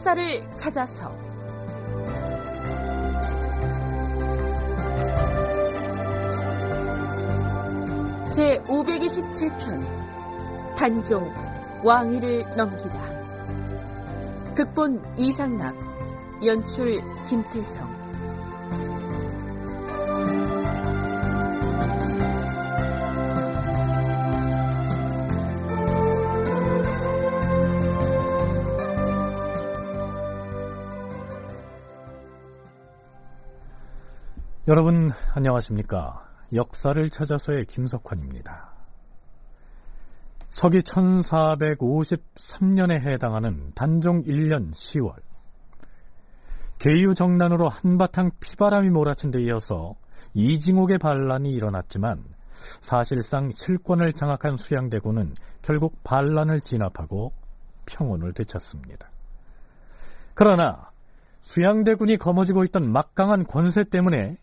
역사를 찾아서. 제 527편 단종 왕위를 넘기다. 극본 이상락 연출 김태성 여러분 안녕하십니까? 역사를 찾아서의 김석환입니다. 서기 1453년에 해당하는 단종 1년 10월 계유정난으로 한바탕 피바람이 몰아친 데 이어서 이징옥의 반란이 일어났지만 사실상 실권을 장악한 수양대군은 결국 반란을 진압하고 평온을 되찾습니다. 그러나 수양대군이 거머쥐고 있던 막강한 권세 때문에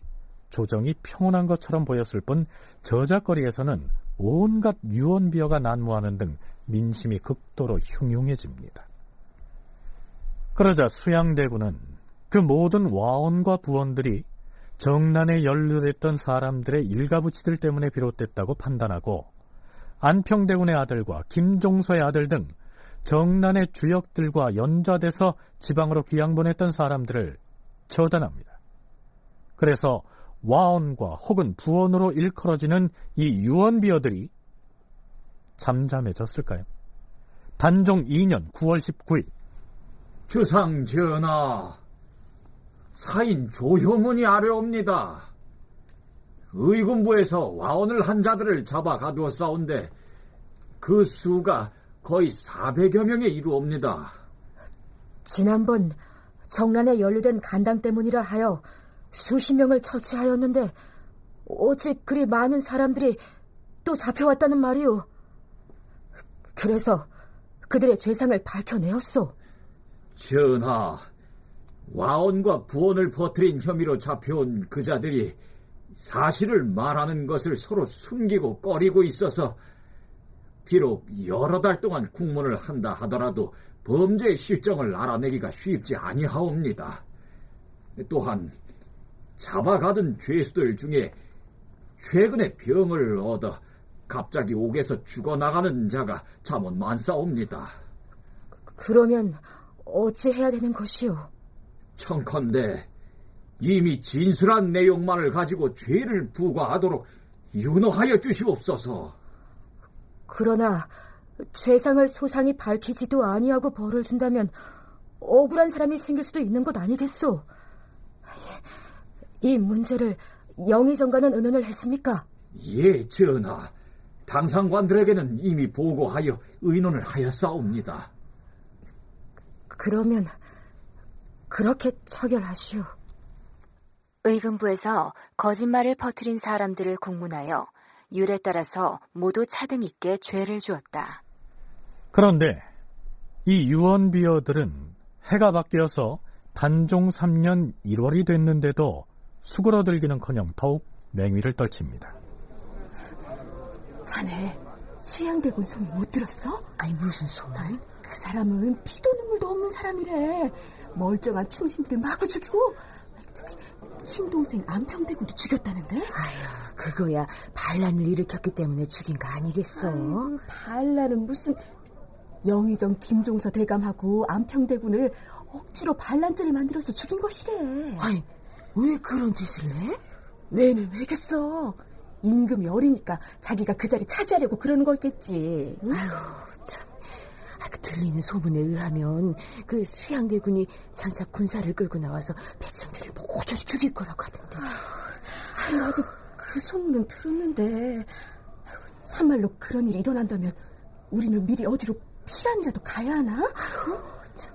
조정이 평온한 것처럼 보였을 뿐 저작거리에서는 온갖 유언비어가 난무하는 등 민심이 극도로 흉흉해집니다. 그러자 수양대군은 그 모든 와원과 부원들이 정난에 연루됐던 사람들의 일가부치들 때문에 비롯됐다고 판단하고 안평대군의 아들과 김종서의 아들 등 정난의 주역들과 연좌돼서 지방으로 귀양 보냈던 사람들을 처단합니다. 그래서 와언과 혹은 부원으로 일컬어지는 이 유언비어들이 잠잠해졌을까요? 단종 2년 9월 19일 주상 전하 사인 조효문이 아뢰옵니다. 의군부에서 와원을 한 자들을 잡아 가두어 싸운데 그 수가 거의 400여 명에 이르옵니다. 지난번 정란에 연루된 간당 때문이라 하여 수십 명을 처치하였는데 어찌 그리 많은 사람들이 또 잡혀왔다는 말이오. 그래서 그들의 죄상을 밝혀내었소. 전하, 와원과 부원을 퍼뜨린 혐의로 잡혀온 그자들이 사실을 말하는 것을 서로 숨기고 꺼리고 있어서 비록 여러 달 동안 국문을 한다 하더라도 범죄의 실정을 알아내기가 쉽지 아니하옵니다. 또한 잡아가던 죄수들 중에 최근에 병을 얻어 갑자기 옥에서 죽어나가는 자가 잠못 많사옵니다. 그러면 어찌 해야 되는 것이오? 청컨대 이미 진술한 내용만을 가지고 죄를 부과하도록 윤호하여 주시옵소서. 그러나 죄상을 소상히 밝히지도 아니하고 벌을 준다면 억울한 사람이 생길 수도 있는 것 아니겠소? 이 문제를 영의정과는 의논을 했습니까? 예, 전하. 당상관들에게는 이미 보고하여 의논을 하였사옵니다. 그러면 그렇게 처결하시오. 의금부에서 거짓말을 퍼뜨린 사람들을 국문하여 율에 따라서 모두 차등 있게 죄를 주었다. 그런데 이 유언비어들은 해가 바뀌어서 단종 3년 1월이 됐는데도 수그러들기는커녕 더욱 맹위를 떨칩니다. 자네 수양대군 소리 못 들었어? 아니 무슨 소문? 그 사람은 피도 눈물도 없는 사람이래. 멀쩡한 충신들을 마구 죽이고 친동생 안평대군도 죽였다는데? 아휴 그거야 반란을 일으켰기 때문에 죽인 거 아니겠어? 아유, 반란은 무슨 영의정 김종서 대감하고 안평대군을 억지로 반란죄를 만들어서 죽인 것이래. 아니 왜 그런 짓을 해? 왜는 왜겠어. 임금이 어리니까 자기가 그 자리 차지하려고 그러는 거겠지. 응? 아휴, 참. 아, 그 들리는 소문에 의하면 그 수양대군이 장차 군사를 끌고 나와서 백성들을 모조리 죽일 거라고 하던데. 아휴, 나도 그 소문은 들었는데 참말로 그런 일이 일어난다면 우리는 미리 어디로 피란이라도 가야 하나? 아휴, 참.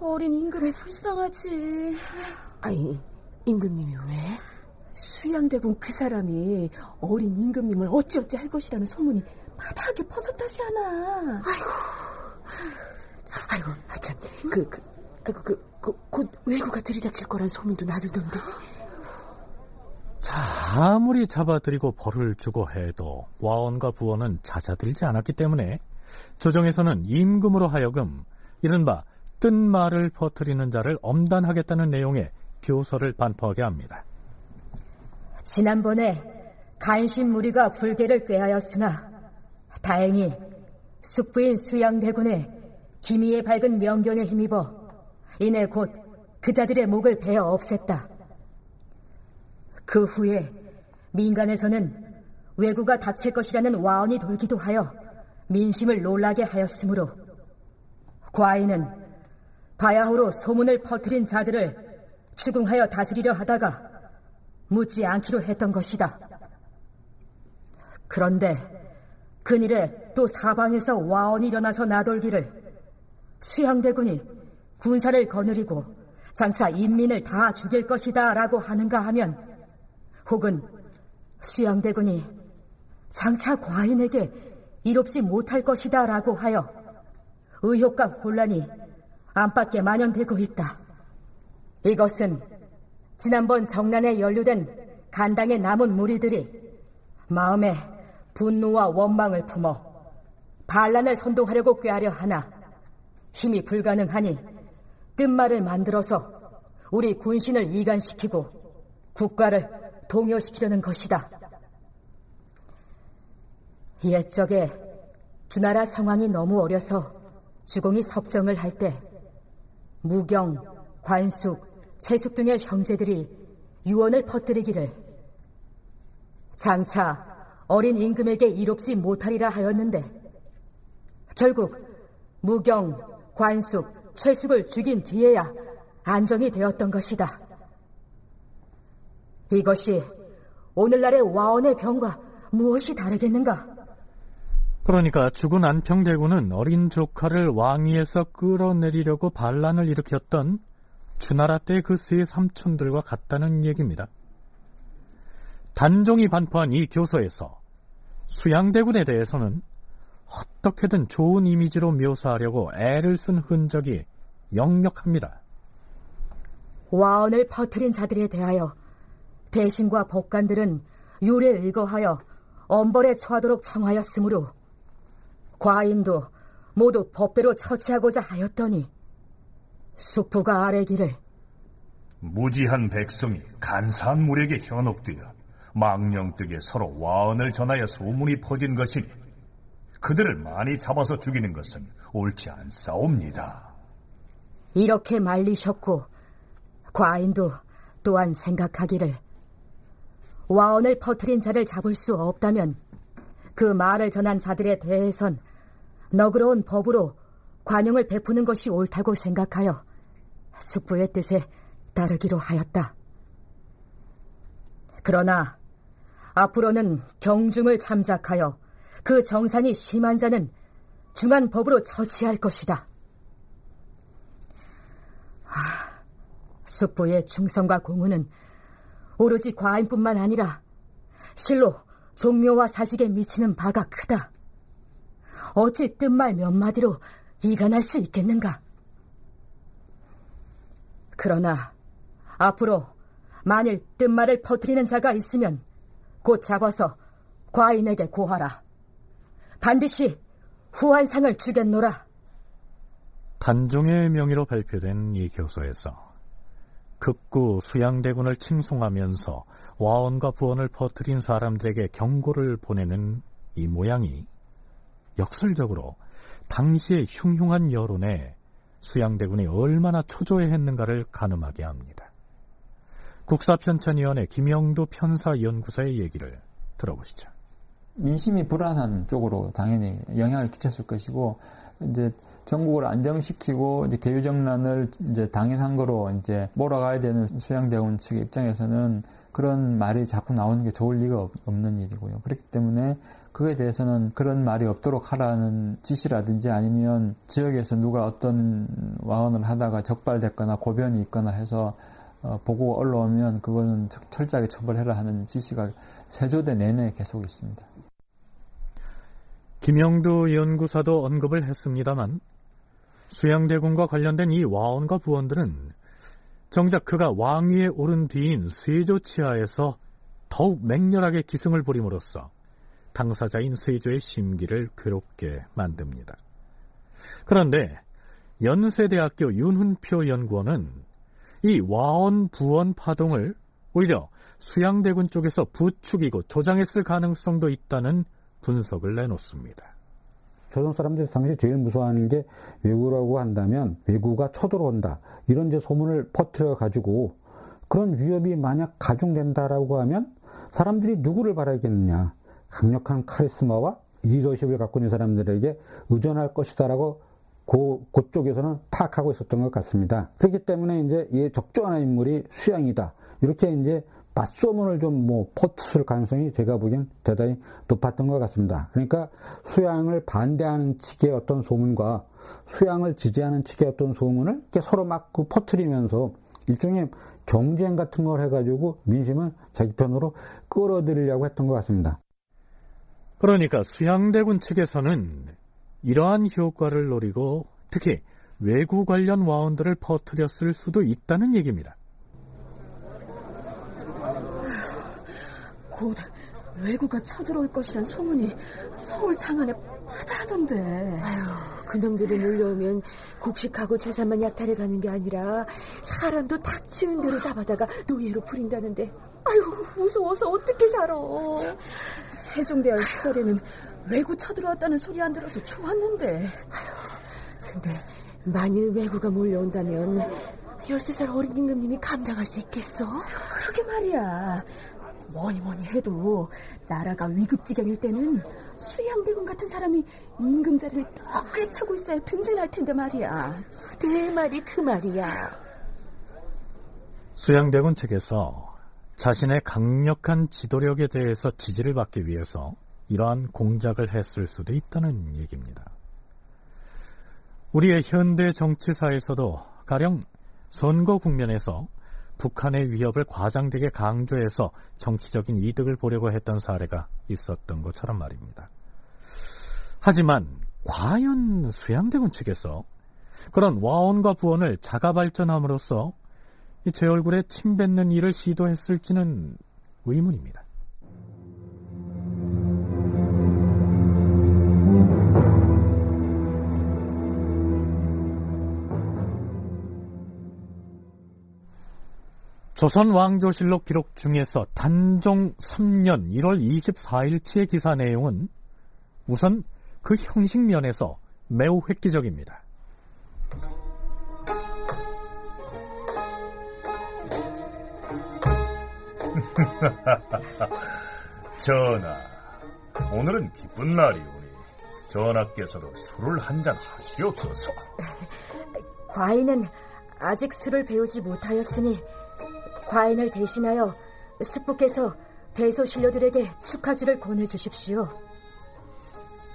어린 임금이 불쌍하지. 아니, 임금님이 왜? 수양대군 그 사람이 어린 임금님을 어찌어찌 할 것이라는 소문이 바닥에 퍼졌다시 하나. 아이고, 아이고, 아, 참, 그, 그, 아이고, 그, 그, 곧 외구가 들이닥칠 거란 소문도 나들던데. 자, 아무리 잡아들이고 벌을 주고 해도 와원과 부원은 잦아들지 않았기 때문에 조정에서는 임금으로 하여금 이른바 뜬 말을 퍼뜨리는 자를 엄단하겠다는 내용의 교서를 반포하게 합니다. 지난번에 간신 무리가 불계를 꾀하였으나 다행히 숙부인 수양대군의 기미에 밝은 명견에 힘입어 이내 곧 그자들의 목을 베어 없앴다. 그 후에 민간에서는 왜구가 다칠 것이라는 와언이 돌기도 하여 민심을 놀라게 하였으므로 과인은 바야흐로 소문을 퍼뜨린 자들을 추궁하여 다스리려 하다가 묻지 않기로 했던 것이다. 그런데 그일에 또 사방에서 와언이 일어나서 나돌기를 수양대군이 군사를 거느리고 장차 인민을 다 죽일 것이다 라고 하는가 하면 혹은 수양대군이 장차 과인에게 이롭지 못할 것이다 라고 하여 의혹과 혼란이 안팎에 만연되고 있다. 이것은 지난번 정난에 연루된 간당의 남은 무리들이 마음에 분노와 원망을 품어 반란을 선동하려고 꾀하려 하나 힘이 불가능하니 뜬말을 만들어서 우리 군신을 이간시키고 국가를 동요시키려는 것이다. 옛적에 주나라 상황이 너무 어려서 주공이 섭정을 할 때 무경, 관숙, 채숙 등의 형제들이 유언을 퍼뜨리기를 장차 어린 임금에게 이롭지 못하리라 하였는데 결국 무경, 관숙, 채숙을 죽인 뒤에야 안정이 되었던 것이다. 이것이 오늘날의 와원의 병과 무엇이 다르겠는가? 그러니까 죽은 안평대군은 어린 조카를 왕위에서 끌어내리려고 반란을 일으켰던 주나라 때 그 세 삼촌들과 같다는 얘기입니다. 단종이 반포한 이 교서에서 수양대군에 대해서는 어떻게든 좋은 이미지로 묘사하려고 애를 쓴 흔적이 역력합니다. 와언을 퍼뜨린 자들에 대하여 대신과 법관들은 율에 의거하여 엄벌에 처하도록 청하였으므로 과인도 모두 법대로 처치하고자 하였더니 숙부가 아래기를 무지한 백성이 간사한 물에게 현혹되어 망령되게 서로 와언을 전하여 소문이 퍼진 것이니 그들을 많이 잡아서 죽이는 것은 옳지 않사옵니다. 이렇게 말리셨고 과인도 또한 생각하기를 와언을 퍼뜨린 자를 잡을 수 없다면 그 말을 전한 자들에 대해선 너그러운 법으로 관용을 베푸는 것이 옳다고 생각하여 숙부의 뜻에 따르기로 하였다. 그러나 앞으로는 경중을 참작하여 그 정상이 심한 자는 중한 법으로 처치할 것이다. 아, 숙부의 충성과 공훈은 오로지 과인뿐만 아니라 실로 종묘와 사직에 미치는 바가 크다. 어찌 뜬 말 몇 마디로 이간할 수 있겠는가? 그러나 앞으로 만일 뜬말을 퍼뜨리는 자가 있으면 곧 잡아서 과인에게 고하라. 반드시 후한상을 주겠노라. 단종의 명의로 발표된 이 교서에서 극구 수양대군을 칭송하면서 와원과 부원을 퍼뜨린 사람들에게 경고를 보내는 이 모양이 역설적으로 당시의 흉흉한 여론에 수양대군이 얼마나 초조해했는가를 가늠하게 합니다. 국사편찬위원회 김영도 편사연구사의 얘기를 들어보시죠. 민심이 불안한 쪽으로 당연히 영향을 끼쳤을 것이고 이제 전국을 안정시키고 이제 개유정난을 이제 당연한 거로 이제 몰아가야 되는 수양대군 측의 입장에서는 그런 말이 자꾸 나오는 게 좋을 리가 없는 일이고요. 그렇기 때문에 그에 대해서는 그런 말이 없도록 하라는 지시라든지 아니면 지역에서 누가 어떤 와원을 하다가 적발됐거나 고변이 있거나 해서 어, 보고 올라오면 그거는 철저하게 처벌해라 하는 지시가 세조대 내내 계속 있습니다. 김영두 연구사도 언급을 했습니다만 수양대군과 관련된 이 와원과 부원들은 정작 그가 왕위에 오른 뒤인 세조 치하에서 더욱 맹렬하게 기승을 부림으로써 당사자인 세조의 심기를 괴롭게 만듭니다. 그런데 연세대학교 윤훈표 연구원은 이 와원 부원 파동을 오히려 수양대군 쪽에서 부추기고 조장했을 가능성도 있다는 분석을 내놓습니다. 조선 사람들이 당시 제일 무서워하는 게 외구라고 한다면 외구가 쳐들어온다 이런 이제 소문을 퍼뜨려 가지고 그런 위협이 만약 가중된다라고 하면 사람들이 누구를 바라겠느냐 강력한 카리스마와 리더십을 갖고 있는 사람들에게 의존할 것이다라고 그, 그쪽에서는 파악하고 있었던 것 같습니다. 그렇기 때문에 이제 이 적절한 인물이 수양이다. 이렇게 이제 맞소문을 좀 뭐 퍼트을 가능성이 제가 보기엔 대단히 높았던 것 같습니다. 그러니까 수양을 반대하는 측의 어떤 소문과 수양을 지지하는 측의 어떤 소문을 이렇게 서로 막그 퍼트리면서 일종의 경쟁 같은 걸 해가지고 민심을 자기 편으로 끌어들이려고 했던 것 같습니다. 그러니까 수양대군 측에서는 이러한 효과를 노리고 특히 외구 관련 와원들을 퍼뜨렸을 수도 있다는 얘기입니다. 곧 외구가 쳐들어올 것이란 소문이 서울 장안에 파다하던데. 아휴, 그놈들이 몰려오면 곡식하고 재산만 약탈해 가는 게 아니라 사람도 닥치는 대로 잡아다가 노예로 부린다는데. 아유, 무서워서 어떻게 살아. 세종대왕 시절에는 외구 쳐들어왔다는 소리 안 들어서 좋았는데. 아휴, 근데 만일 외구가 몰려온다면 13살 어린 임금님이 감당할 수 있겠어? 그러게 말이야. 뭐니 뭐니 해도 나라가 위급지경일 때는 수양대군 같은 사람이 임금 자리를 떡 꿰차고 있어야 든든할 텐데 말이야. 내 말이 그 말이야. 수양대군 측에서 자신의 강력한 지도력에 대해서 지지를 받기 위해서 이러한 공작을 했을 수도 있다는 얘기입니다. 우리의 현대 정치사에서도 가령 선거 국면에서 북한의 위협을 과장되게 강조해서 정치적인 이득을 보려고 했던 사례가 있었던 것처럼 말입니다. 하지만 과연 수양대군 측에서 그런 와원과 부원을 자가 발전함으로써 제 얼굴에 침 뱉는 일을 시도했을지는 의문입니다. 조선 왕조실록 기록 중에서 단종 3년 1월 24일치의 기사 내용은 우선 그 형식 면에서 매우 획기적입니다. 전하, 오늘은 기쁜 날이오니 전하께서도 술을 한 잔 하시옵소서. 과인은 아직 술을 배우지 못하였으니 과인을 대신하여 숙부께서 대소신료들에게 축하주를 권해주십시오.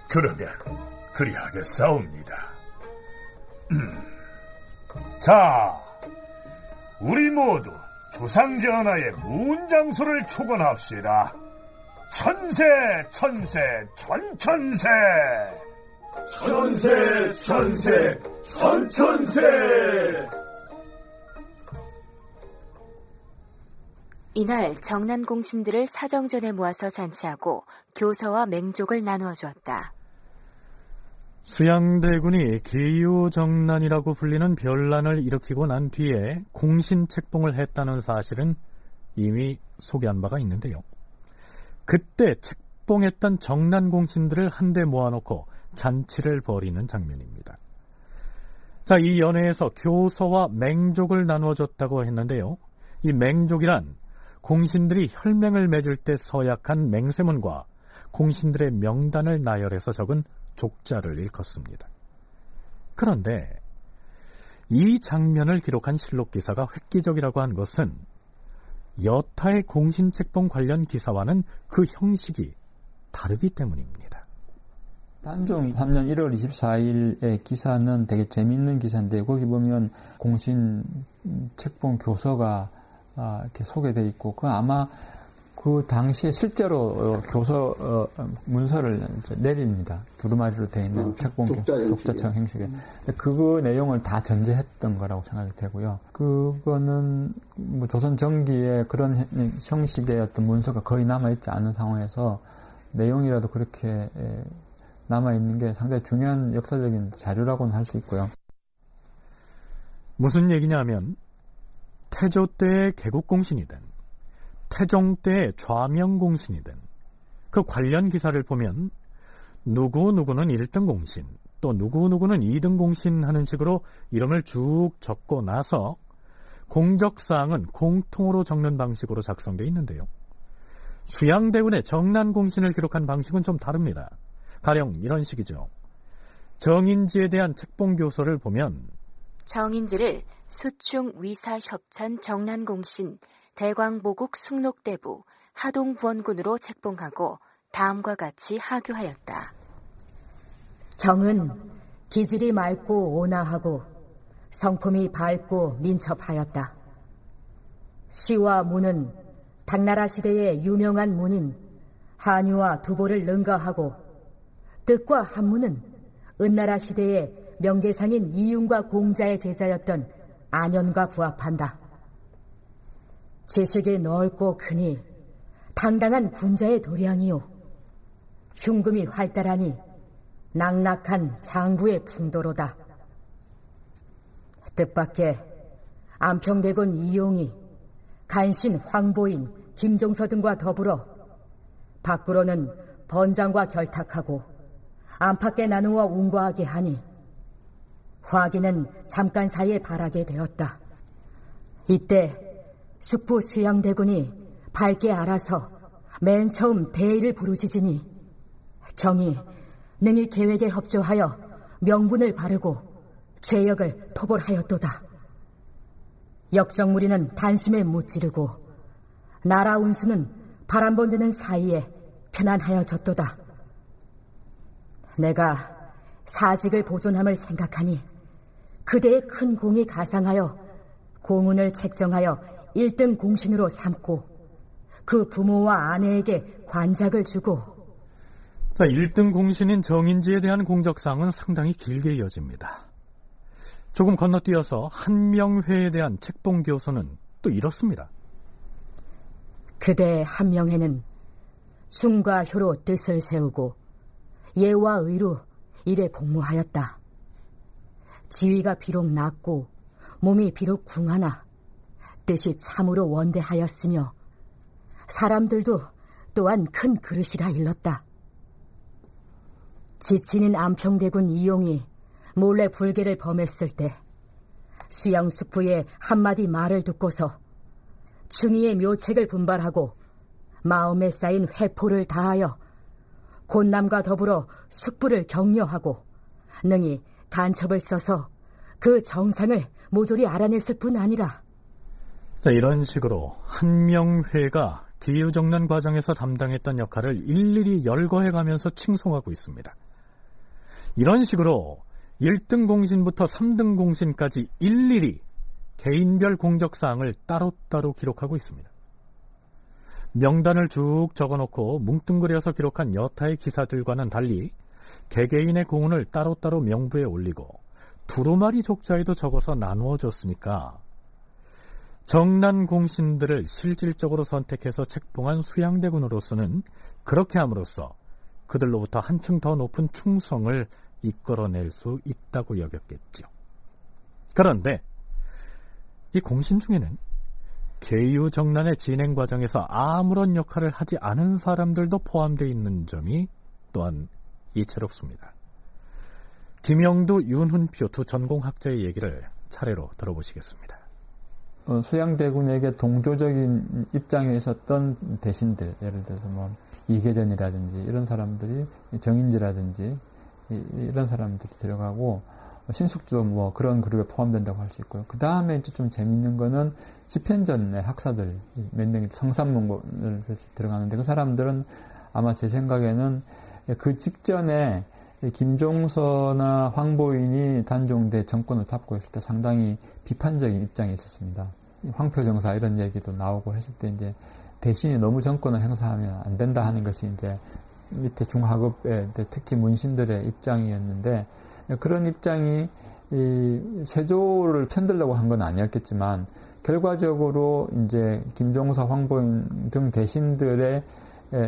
그러면 그리하겠사옵니다. 자, 우리 모두 조상전하의 문장소를 축원합시다. 천세 천세 천천세 천세 천세 천천세 이날 정난 공신들을 사정전에 모아서 잔치하고 교서와 맹족을 나누어 주었다. 수양대군이 기유정난이라고 불리는 변란을 일으키고 난 뒤에 공신 책봉을 했다는 사실은 이미 소개한 바가 있는데요. 그때 책봉했던 정난 공신들을 한데 모아놓고 잔치를 벌이는 장면입니다. 자, 이 연회에서 교서와 맹족을 나누어줬다고 했는데요. 이 맹족이란 공신들이 혈맹을 맺을 때 서약한 맹세문과 공신들의 명단을 나열해서 적은 족자를 일컫습니다. 그런데 이 장면을 기록한 실록 기사가 획기적이라고 한 것은 여타의 공신 책봉 관련 기사와는 그 형식이 다르기 때문입니다. 단종 3년 1월 24일의 기사는 되게 재미있는 기사인데 거기 보면 공신 책봉 교서가 아, 이렇게 소개돼 있고 그 아마 그 당시에 실제로 어, 교서 어, 문서를 내립니다. 두루마리로 되어 있는 어, 책봉 족자처럼 형식에 그거 내용을 다 전제했던 거라고 생각이 되고요. 그거는 뭐 조선 전기에 그런 형식의 어떤 문서가 거의 남아 있지 않은 상황에서 내용이라도 그렇게 남아 있는 게 상당히 중요한 역사적인 자료라고는 할 수 있고요. 무슨 얘기냐면 태조 때의 개국공신이든 태종 때의 좌명공신이든 그 관련 기사를 보면 누구누구는 1등 공신, 또 누구누구는 2등 공신 하는 식으로 이름을 쭉 적고 나서 공적사항은 공통으로 적는 방식으로 작성되어 있는데요. 수양대군의 정난공신을 기록한 방식은 좀 다릅니다. 가령 이런 식이죠. 정인지에 대한 책봉 교서를 보면 정인지를 수충 위사 협찬 정난공신 대광보국 숭록대부 하동부원군으로 책봉하고 다음과 같이 하교하였다. 경은 기질이 맑고 온화하고 성품이 밝고 민첩하였다. 시와 문은 당나라 시대의 유명한 문인 한유와 두보를 능가하고 뜻과 한문은 은나라 시대의 명제상인 이윤과 공자의 제자였던 안연과 부합한다. 지식이 넓고 크니 당당한 군자의 도량이요. 흉금이 활달하니 낙낙한 장구의 풍도로다. 뜻밖의 안평대군 이용이 간신 황보인 김종서 등과 더불어 밖으로는 번장과 결탁하고 안팎에 나누어 운과하게 하니 화기는 잠깐 사이에 바라게 되었다. 이때 숙부 수양대군이 밝게 알아서 맨 처음 대의를 부르짖으니 경이 능히 계획에 협조하여 명분을 바르고 죄역을 토벌하였도다. 역정무리는 단숨에 무찌르고 나라 운수는 바람 번드는 사이에 편안하여졌도다. 내가 사직을 보존함을 생각하니 그대의 큰 공이 가상하여 공운을 책정하여 1등 공신으로 삼고 그 부모와 아내에게 관작을 주고 자, 1등 공신인 정인지에 대한 공적사항은 상당히 길게 이어집니다. 조금 건너뛰어서 한명회에 대한 책봉 교서는 또 이렇습니다. 그대 한명회는 숭과 효로 뜻을 세우고 예와 의로 일에 복무하였다. 지위가 비록 낮고 몸이 비록 궁하나 뜻이 참으로 원대하였으며 사람들도 또한 큰 그릇이라 일렀다. 지친인 안평대군 이용이 몰래 불계를 범했을 때 수양숙부의 한마디 말을 듣고서 중의의 묘책을 분발하고 마음에 쌓인 회포를 다하여 곤남과 더불어 숙부를 격려하고 능히 간첩을 써서 그 정상을 모조리 알아냈을 뿐 아니라 자, 이런 식으로 한명회가 기후정난 과정에서 담당했던 역할을 일일이 열거해가면서 칭송하고 있습니다. 이런 식으로 1등 공신부터 3등 공신까지 일일이 개인별 공적사항을 따로따로 기록하고 있습니다. 명단을 쭉 적어놓고 뭉뚱그려서 기록한 여타의 기사들과는 달리 개개인의 공운을 따로따로 명부에 올리고 두루마리 족자에도 적어서 나누어 줬으니까 정난 공신들을 실질적으로 선택해서 책봉한 수양대군으로서는 그렇게 함으로써 그들로부터 한층 더 높은 충성을 이끌어낼 수 있다고 여겼겠죠. 그런데 이 공신 중에는 계유정난의 진행 과정에서 아무런 역할을 하지 않은 사람들도 포함되어 있는 점이 또한 이채롭습니다. 김영두, 윤훈표 두 전공학자의 얘기를 차례로 들어보시겠습니다. 어, 수양대군에게 동조적인 입장에 있었던 대신들, 예를 들어서 뭐 이계전이라든지 이런 사람들이 정인지라든지 이런 사람들이 들어가고 신숙도 뭐 그런 그룹에 포함된다고 할 수 있고요. 그 다음에 이제 좀 재밌는 거는 집현전의 학사들 몇 명이 성산문고를 들어가는데 그 사람들은 아마 제 생각에는 그 직전에 김종서나 황보인이 단종대 정권을 잡고 있을 때 상당히 비판적인 입장이 있었습니다. 황표정사 이런 얘기도 나오고 했을 때 이제 대신이 너무 정권을 행사하면 안 된다 하는 것이 이제 밑에 중하급의 특히 문신들의 입장이었는데 그런 입장이 이 세조를 편들려고 한 건 아니었겠지만 결과적으로 이제 김종서, 황보인 등 대신들의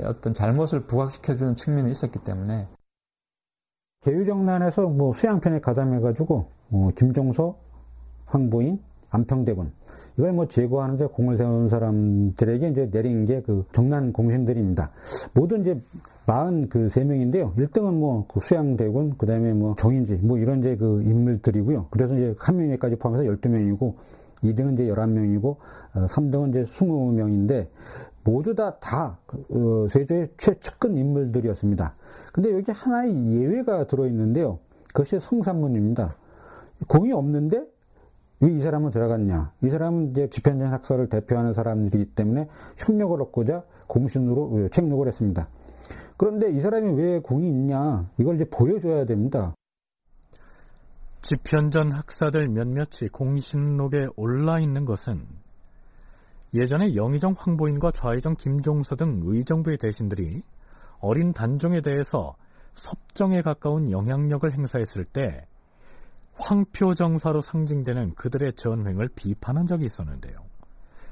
어떤 잘못을 부각시켜주는 측면이 있었기 때문에 계유정난에서 뭐 수양편에 가담해가지고 어, 김종서, 황보인, 안평대군 이걸 뭐 제거하는데 공을 세운 사람들에게 이제 내린 게 그 정난 공신들입니다. 모두 이제 43명인데요. 그 1등은 뭐 그 수양대군, 그 다음에 뭐 정인지, 뭐 이런 이제 그 인물들이고요. 그래서 이제 한 명에까지 포함해서 12명이고, 2등은 이제 11명이고, 3등은 어, 이제 20명인데, 모두 다, 다, 어, 세조의 최측근 인물들이었습니다. 근데 여기 하나의 예외가 들어있는데요. 그것이 성산문입니다. 공이 없는데 왜 이 사람은 들어갔냐? 이 사람은 이제 집현전 학설을 대표하는 사람들이기 때문에 협력을 얻고자 공신으로 책록을 했습니다. 그런데 이 사람이 왜 공이 있냐? 이걸 이제 보여줘야 됩니다. 집현전 학사들 몇몇이 공신록에 올라 있는 것은 예전에 영의정 황보인과 좌의정 김종서 등 의정부의 대신들이 어린 단종에 대해서 섭정에 가까운 영향력을 행사했을 때 황표정사로 상징되는 그들의 전횡을 비판한 적이 있었는데요.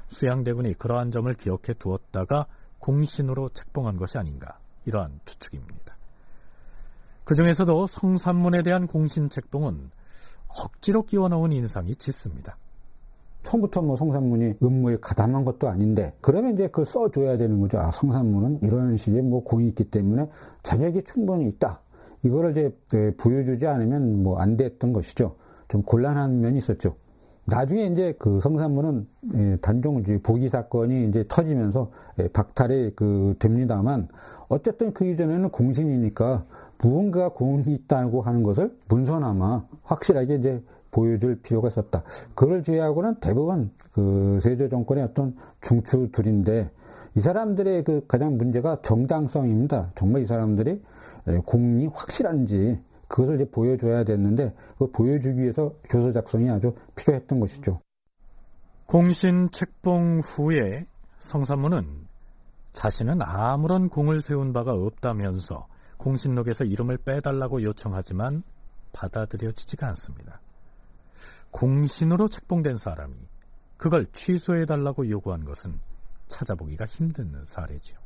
수양대군이 그러한 점을 기억해 두었다가 공신으로 책봉한 것이 아닌가 이러한 추측입니다. 그 중에서도 성산문에 대한 공신 책봉은 억지로 끼워 넣은 인상이 짙습니다. 처음부터 뭐 성산문이 음모에 가담한 것도 아닌데 그러면 이제 그걸 써줘야 되는 거죠. 아 성산문은 이런 식의 뭐 공이 있기 때문에 자격이 충분히 있다. 이거를 이제 그 보여주지 않으면 뭐 안 됐던 것이죠. 좀 곤란한 면이 있었죠. 나중에 이제 그 성산문은 예, 단종 보기 사건이 이제 터지면서 예, 박탈이 그 됩니다만 어쨌든 그 이전에는 공신이니까 무언가 공이 있다고 하는 것을 문서나마 확실하게 이제 보여줄 필요가 있었다. 그걸 제외하고는 대부분 그 세조 정권의 어떤 중추들인데 이 사람들의 그 가장 문제가 정당성입니다. 정말 이 사람들이 공이 확실한지 그것을 이제 보여줘야 됐는데 그 보여주기 위해서 교서 작성이 아주 필요했던 것이죠. 공신 책봉 후에 성산문은 자신은 아무런 공을 세운 바가 없다면서 공신록에서 이름을 빼달라고 요청하지만 받아들여지지가 않습니다. 공신으로 책봉된 사람이 그걸 취소해달라고 요구한 것은 찾아보기가 힘든 사례지요.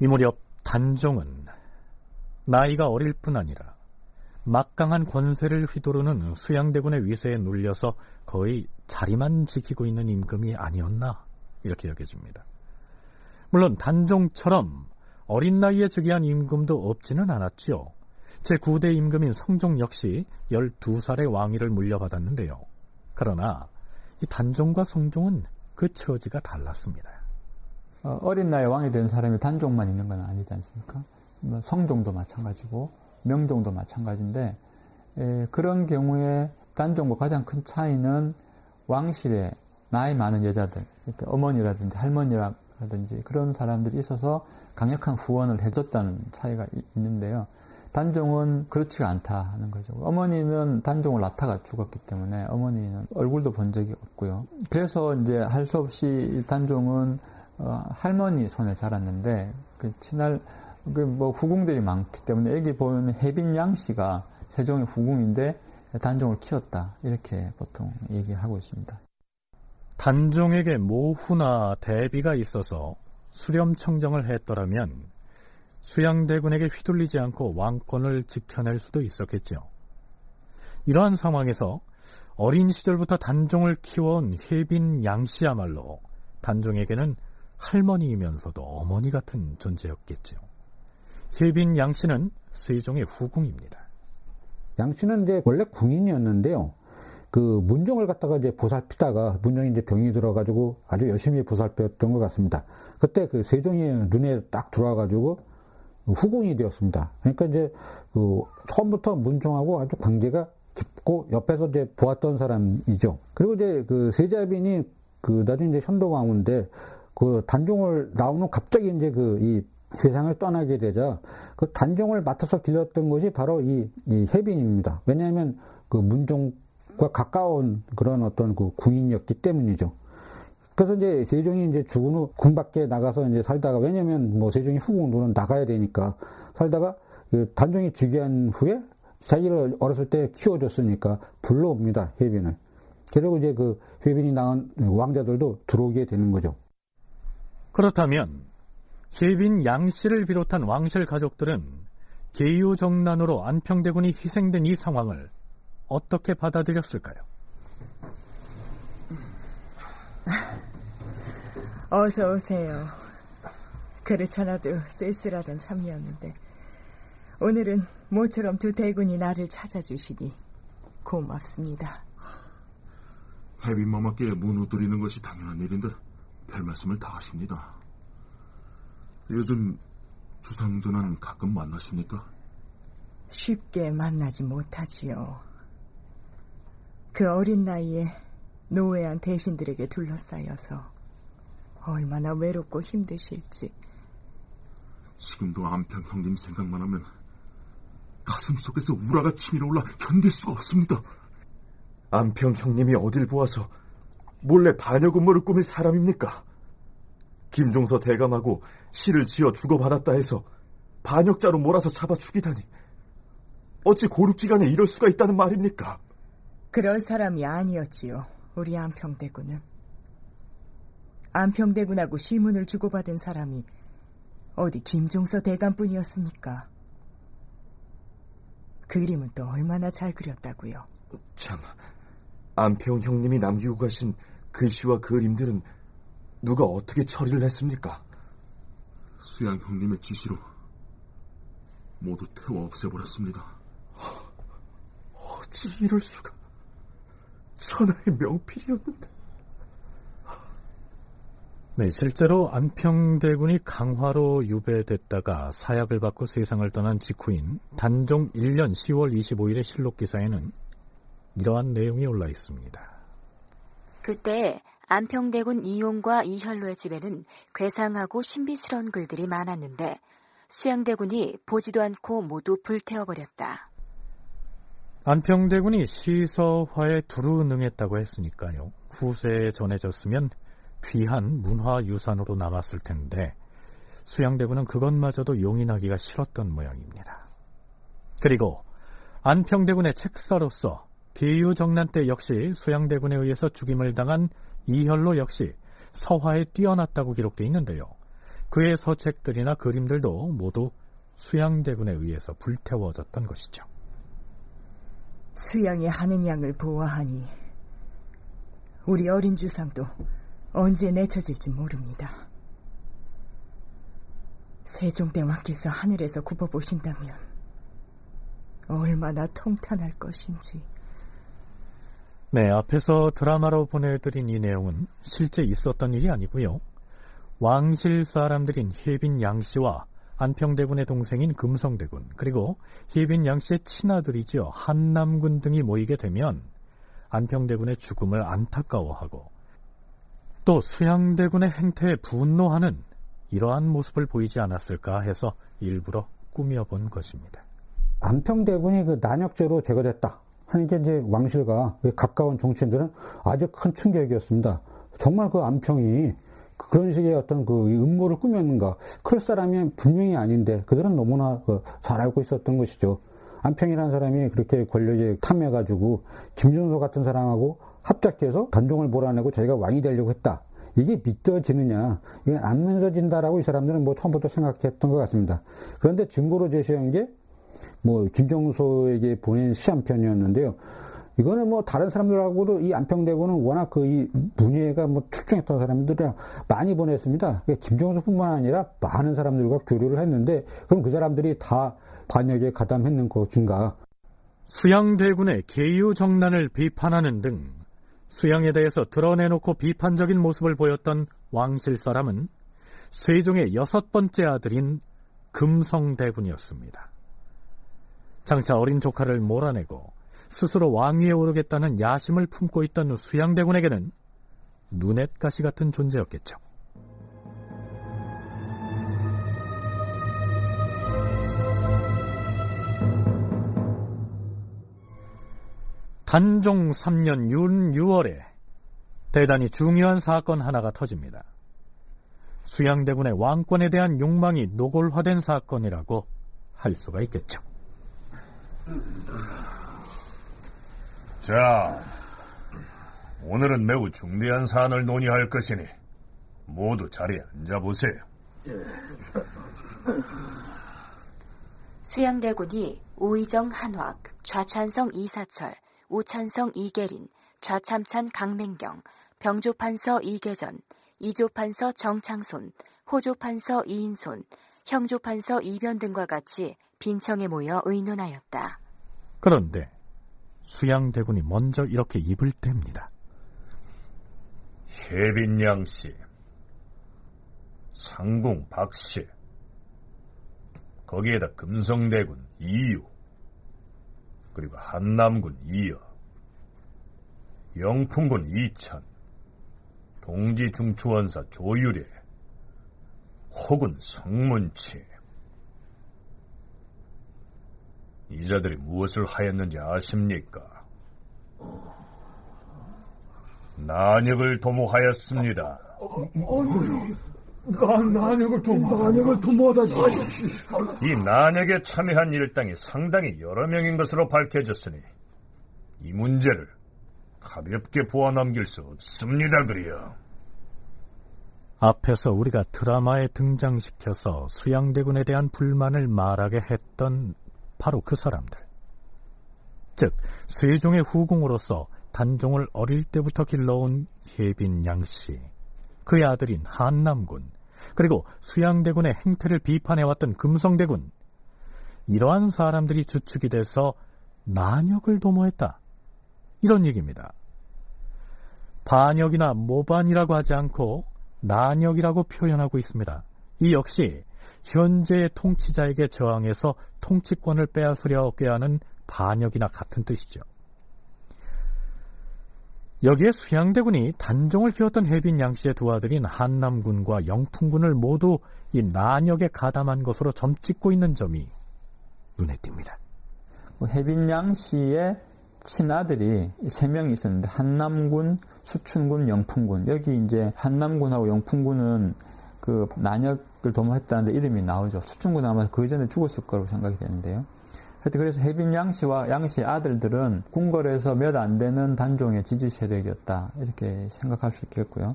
이 무렵 단종은 나이가 어릴 뿐 아니라 막강한 권세를 휘두르는 수양대군의 위세에 눌려서 거의 자리만 지키고 있는 임금이 아니었나 이렇게 여겨집니다. 물론 단종처럼 어린 나이에 즉위한 임금도 없지는 않았지요. 제9대 임금인 성종 역시 12살의 왕위를 물려받았는데요. 그러나 이 단종과 성종은 그 처지가 달랐습니다. 어, 어린 나이에 왕이 된 사람이 단종만 있는 건 아니지 않습니까? 뭐 성종도 마찬가지고 명종도 마찬가지인데 에, 그런 경우에 단종과 가장 큰 차이는 왕실에 나이 많은 여자들, 어머니라든지 할머니라든지 그런 사람들이 있어서 강력한 후원을 해줬다는 차이가 있는데요. 단종은 그렇지가 않다 하는 거죠. 어머니는 단종을 낳다가 죽었기 때문에 어머니는 얼굴도 본 적이 없고요. 그래서 이제 할 수 없이 단종은 어, 할머니 손에 자랐는데 그 친할 그 뭐 후궁들이 많기 때문에 애기 보면 혜빈 양 씨가 세종의 후궁인데 단종을 키웠다 이렇게 보통 얘기하고 있습니다. 단종에게 모후나 대비가 있어서 수렴청정을 했더라면 수양대군에게 휘둘리지 않고 왕권을 지켜낼 수도 있었겠죠. 이러한 상황에서 어린 시절부터 단종을 키워온 혜빈 양씨야말로 단종에게는 할머니이면서도 어머니 같은 존재였겠죠. 혜빈 양씨는 세종의 후궁입니다. 양씨는 이제 원래 궁인이었는데요. 그 문종을 갖다가 이제 보살피다가 문종이 이제 병이 들어가지고 아주 열심히 보살폈던 것 같습니다. 그때 그 세종의 눈에 딱 들어와가지고 후궁이 되었습니다. 그러니까 이제 그 처음부터 문종하고 아주 관계가 깊고 옆에서 이제 보았던 사람이죠. 그리고 이제 그 세자빈이 그 나중에 이제 현도광후인데 그 단종을 나오는 갑자기 이제 그 이 세상을 떠나게 되자 그 단종을 맡아서 길렀던 것이 바로 이, 이 해빈입니다. 왜냐하면 그 문종 과 가까운 그런 어떤 그 궁인이었기 때문이죠. 그래서 이제 세종이 이제 죽은 후군 밖에 나가서 이제 살다가 왜냐면 뭐 세종이 후궁으로는 나가야 되니까 살다가 그 단종이 즉위한 후에 자기를 어렸을 때 키워줬으니까 불러옵니다. 해빈을. 그리고 이제 그 해빈이 낳은 왕자들도 들어오게 되는 거죠. 그렇다면 셰빈 양 씨를 비롯한 왕실 가족들은 계유정난으로 안평대군이 희생된 이 상황을 어떻게 받아들였을까요? 어서 오세요. 그렇잖아도 쓸쓸하던 참이었는데 오늘은 모처럼 두 대군이 나를 찾아주시니 고맙습니다. 해빈마마께 문우드리는 것이 당연한 일인데 별 말씀을 다 하십니다. 요즘 주상전환 가끔 만나십니까? 쉽게 만나지 못하지요. 그 어린 나이에 노예한 대신들에게 둘러싸여서 얼마나 외롭고 힘드실지. 지금도 안평 형님 생각만 하면 가슴 속에서 우라가 치밀어 올라 견딜 수가 없습니다. 안평 형님이 어딜 보아서 몰래 반역 음모를 꾸밀 사람입니까? 김종서 대감하고 시를 지어 주고받았다 해서 반역자로 몰아서 잡아 죽이다니 어찌 고륙지간에 이럴 수가 있다는 말입니까? 그럴 사람이 아니었지요. 우리 안평대군은. 안평대군하고 시문을 주고받은 사람이 어디 김종서 대감뿐이었습니까? 그림은 또 얼마나 잘 그렸다고요. 참, 안평 형님이 남기고 가신 글씨와 그림들은 누가 어떻게 처리를 했습니까? 수양 형님의 지시로 모두 태워 없애버렸습니다. 어찌 이럴 수가? 천하의 명필이었는데. 네, 실제로 안평대군이 강화로 유배됐다가 사약을 받고 세상을 떠난 직후인 단종 1년 10월 25일의 실록 기사에는 이러한 내용이 올라 있습니다. 그때 안평대군 이용과 이현로의 집에는 괴상하고 신비스러운 글들이 많았는데 수양대군이 보지도 않고 모두 불태워버렸다. 안평대군이 시서화에 두루 능했다고 했으니까요. 후세에 전해졌으면 귀한 문화유산으로 남았을 텐데 수양대군은 그것마저도 용인하기가 싫었던 모양입니다. 그리고 안평대군의 책사로서 계유정난 때 역시 수양대군에 의해서 죽임을 당한 이현로 역시 서화에 뛰어났다고 기록되어 있는데요. 그의 서책들이나 그림들도 모두 수양대군에 의해서 불태워졌던 것이죠. 수양이 하는 양을 보아하니 우리 어린 주상도 언제 내쳐질지 모릅니다. 세종대왕께서 하늘에서 굽어보신다면 얼마나 통탄할 것인지. 네, 앞에서 드라마로 보내드린 이 내용은 실제 있었던 일이 아니고요. 왕실 사람들인 혜빈 양씨와 안평대군의 동생인 금성대군 그리고 혜빈 양씨의 친아들이죠 한남군 등이 모이게 되면 안평대군의 죽음을 안타까워하고 또 수양대군의 행태에 분노하는 이러한 모습을 보이지 않았을까 해서 일부러 꾸며본 것입니다. 안평대군이 그 난역죄로 제거됐다. 하니까 이제 왕실과 가까운 정치인들은 아주 큰 충격이었습니다. 정말 그 안평이 그런 식의 어떤 그 음모를 꾸몄는가. 그럴 사람이 분명히 아닌데 그들은 너무나 그잘 알고 있었던 것이죠. 안평이라는 사람이 그렇게 권력에 탐해가지고 김준소 같은 사람하고 합작해서 단종을 몰아내고 자기가 왕이 되려고 했다. 이게 믿어지느냐. 이건 안 믿어진다라고 이 사람들은 뭐 처음부터 생각했던 것 같습니다. 그런데 증거로 제시한 게 뭐 김종소에게 보낸 시 한 편이었는데요. 이거는 뭐 다른 사람들하고도 이 안평대군은 워낙 그 이 문예가 뭐 출중했던 사람들이랑 많이 보냈습니다. 그러니까 김종수뿐만 아니라 많은 사람들과 교류를 했는데 그럼 그 사람들이 다 반역에 가담했는 것인가? 수양대군의 계유정난을 비판하는 등 수양에 대해서 드러내놓고 비판적인 모습을 보였던 왕실 사람은 세종의 여섯 번째 아들인 금성대군이었습니다. 장차 어린 조카를 몰아내고 스스로 왕위에 오르겠다는 야심을 품고 있던 수양대군에게는 눈엣가시 같은 존재였겠죠. 단종 3년 윤 6월에 대단히 중요한 사건 하나가 터집니다. 수양대군의 왕권에 대한 욕망이 노골화된 사건이라고 할 수가 있겠죠. 자, 오늘은 매우 중대한 사안을 논의할 것이니 모두 자리에 앉아보세요. 수양대군이 오이정 한확, 좌찬성 이사철, 우찬성 이계린, 좌참찬 강맹경, 병조판서 이계전, 이조판서 정창손, 호조판서 이인손, 형조판서 이변 등과 같이 빈청에 모여 의논하였다. 그런데 수양대군이 먼저 이렇게 입을 댑니다. 혜빈양 씨, 상궁 박 씨, 거기에다 금성대군 이유, 그리고 한남군 이여, 영풍군 이찬, 동지중추원사 조유래, 혹은 성문치. 이자들이 무엇을 하였는지 아십니까? 난역을 도모하였습니다. 난 난역을 도모, 난역을 도모하다니. 이 난역에 참여한 일당이 상당히 여러 명인 것으로 밝혀졌으니 이 문제를 가볍게 보아 넘길 수 없습니다, 그리요. 앞에서 우리가 드라마에 등장시켜서 수양대군에 대한 불만을 말하게 했던 바로 그 사람들. 즉, 세종의 후궁으로서 단종을 어릴 때부터 길러온 혜빈 양씨, 그의 아들인 한남군, 그리고 수양대군의 행태를 비판해왔던 금성대군, 이러한 사람들이 주축이 돼서 난역을 도모했다. 이런 얘기입니다. 반역이나 모반이라고 하지 않고 난역이라고 표현하고 있습니다. 이 역시 현재의 통치자에게 저항해서 통치권을 빼앗으려게 하는 반역이나 같은 뜻이죠. 여기에 수양대군이 단종을 피웠던 혜빈 양씨의 두 아들인 한남군과 영풍군을 모두 이 난역에 가담한 것으로 점찍고 있는 점이 눈에 띕니다. 혜빈 양씨의 친아들이 세 명이 있었는데 한남군, 수춘군, 영풍군. 여기 이제 한남군하고 영풍군은 그 난역 을 도모했다는데 이름이 나오죠. 수춘군은 아마 그 전에 죽었을 거라고 생각이 되는데요. 하여튼 그래서 혜빈 양씨와 양씨의 아들들은 궁궐에서 몇 안 되는 단종의 지지 세력이었다. 이렇게 생각할 수 있겠고요.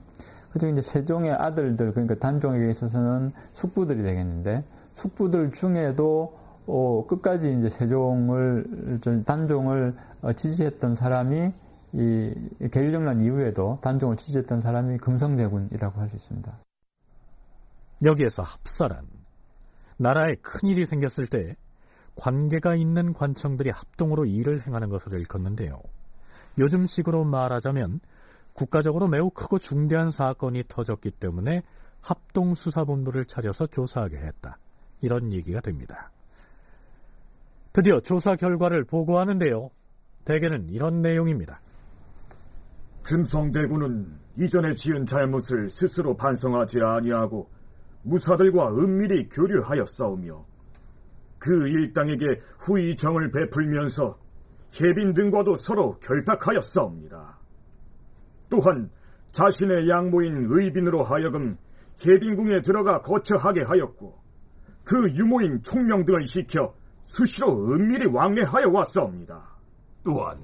그리고 이제 세종의 아들들, 그러니까 단종에게 있어서는 숙부들이 되겠는데, 숙부들 중에도 어, 끝까지 이제 세종을, 단종을 어, 지지했던 사람이 이 계유정난 이후에도 단종을 지지했던 사람이 금성대군이라고 할 수 있습니다. 여기에서 합사란 나라에 큰 일이 생겼을 때 관계가 있는 관청들이 합동으로 일을 행하는 것을 일컫는데요. 요즘식으로 말하자면 국가적으로 매우 크고 중대한 사건이 터졌기 때문에 합동수사본부를 차려서 조사하게 했다. 이런 얘기가 됩니다. 드디어 조사 결과를 보고하는데요. 대개는 이런 내용입니다. 금성대군은 이전에 지은 잘못을 스스로 반성하지 아니하고 무사들과 은밀히 교류하였사오며 그 일당에게 후이정을 베풀면서 해빈 등과도 서로 결탁하였사옵니다. 또한 자신의 양모인 의빈으로 하여금 해빈궁에 들어가 거처하게 하였고 그 유모인 총명 등을 시켜 수시로 은밀히 왕래하여 왔사옵니다. 또한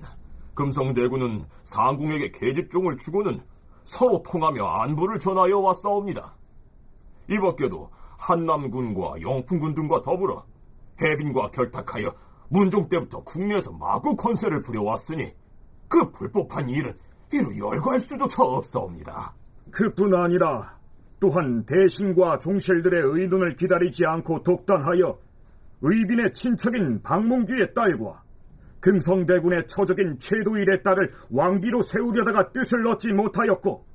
금성대군은 상궁에게 계집종을 주고는 서로 통하며 안부를 전하여 왔사옵니다. 이 밖에도 한남군과 영풍군 등과 더불어 해빈과 결탁하여 문종 때부터 국내에서 마구 권세를 부려왔으니 그 불법한 일은 이루 열거할 수조차 없사옵니다. 그뿐 아니라 또한 대신과 종실들의 의논을 기다리지 않고 독단하여 의빈의 친척인 박문규의 딸과 금성대군의 처적인 최도일의 딸을 왕비로 세우려다가 뜻을 얻지 못하였고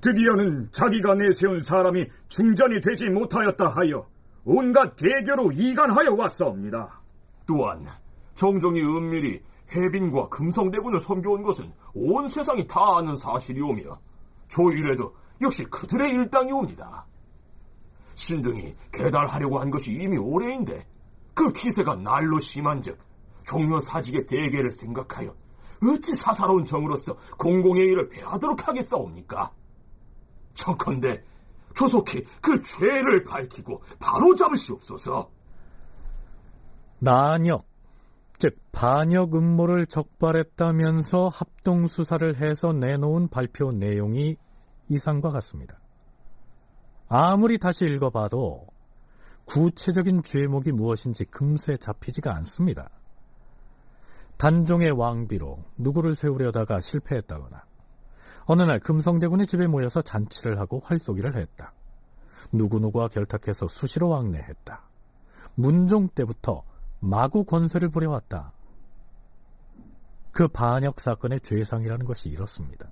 드디어는 자기가 내세운 사람이 중전이 되지 못하였다 하여 온갖 개교로 이간하여 왔사옵니다. 또한 정정이 은밀히 해빈과 금성대군을 섬겨온 것은 온 세상이 다 아는 사실이오며 조일에도 역시 그들의 일당이옵니다. 신등이 개달하려고 한 것이 이미 오래인데 그 기세가 날로 심한즉 종묘 사직의 대계를 생각하여 어찌 사사로운 정으로서 공공의 일을 배하도록 하겠사옵니까? 청컨대 조속히 그 죄를 밝히고 바로 잡으시옵소서. 난역, 즉 반역 음모를 적발했다면서 합동 수사를 해서 내놓은 발표 내용이 이상과 같습니다. 아무리 다시 읽어봐도 구체적인 죄목이 무엇인지 금세 잡히지가 않습니다. 단종의 왕비로 누구를 세우려다가 실패했다거나 어느 날 금성대군의 집에 모여서 잔치를 하고 활쏘기를 했다. 누구누구와 결탁해서 수시로 왕래했다. 문종 때부터 마구 권세를 부려왔다. 그 반역 사건의 죄상이라는 것이 이렇습니다.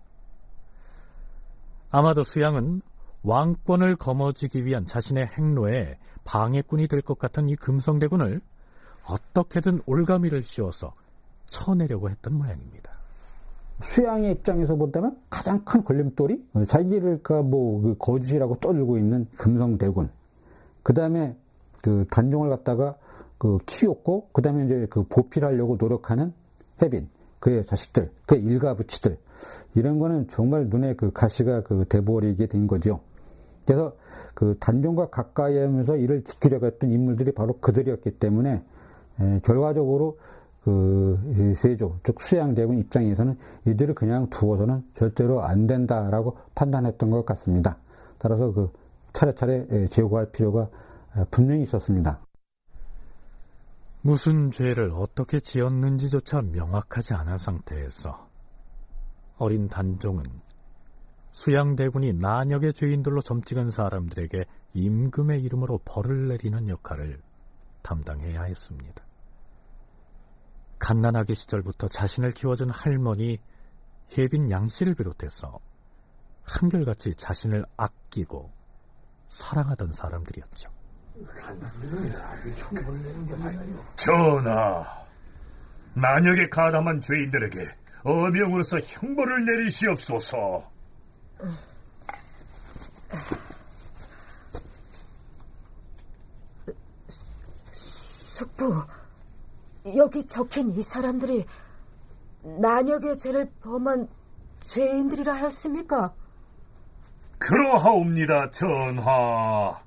아마도 수양은 왕권을 거머쥐기 위한 자신의 행로에 방해꾼이 될 것 같은 이 금성대군을 어떻게든 올가미를 씌워서 쳐내려고 했던 모양입니다. 수양의 입장에서 본다면 가장 큰 걸림돌이 자기를 뭐그 거주시라고 떠들고 있는 금성대군. 그 다음에 그 단종을 갖다가 그 키웠고 그 다음에 이제 그 보필하려고 노력하는 해빈 그의 자식들 그의 일가 부치들 이런 거는 정말 눈에 그 가시가 그 대버리게 된 거죠. 그래서 그 단종과 가까이 하면서 이를 지키려고 했던 인물들이 바로 그들이었기 때문에 에, 결과적으로 그 세조 즉 수양대군 입장에서는 이들을 그냥 두어서는 절대로 안 된다라고 판단했던 것 같습니다. 따라서 그 차례차례 제거할 필요가 분명히 있었습니다. 무슨 죄를 어떻게 지었는지조차 명확하지 않은 상태에서 어린 단종은 수양대군이 난역의 죄인들로 점찍은 사람들에게 임금의 이름으로 벌을 내리는 역할을 담당해야 했습니다. 갓난아기 시절부터 자신을 키워준 할머니 혜빈 양씨를 비롯해서 한결같이 자신을 아끼고 사랑하던 사람들이었죠. 전하, 난역에 가담한 죄인들에게 어명으로서 형벌을 내리시옵소서. 숙부, 여기 적힌 이 사람들이 난역의 죄를 범한 죄인들이라 하였습니까? 그러하옵니다, 전하.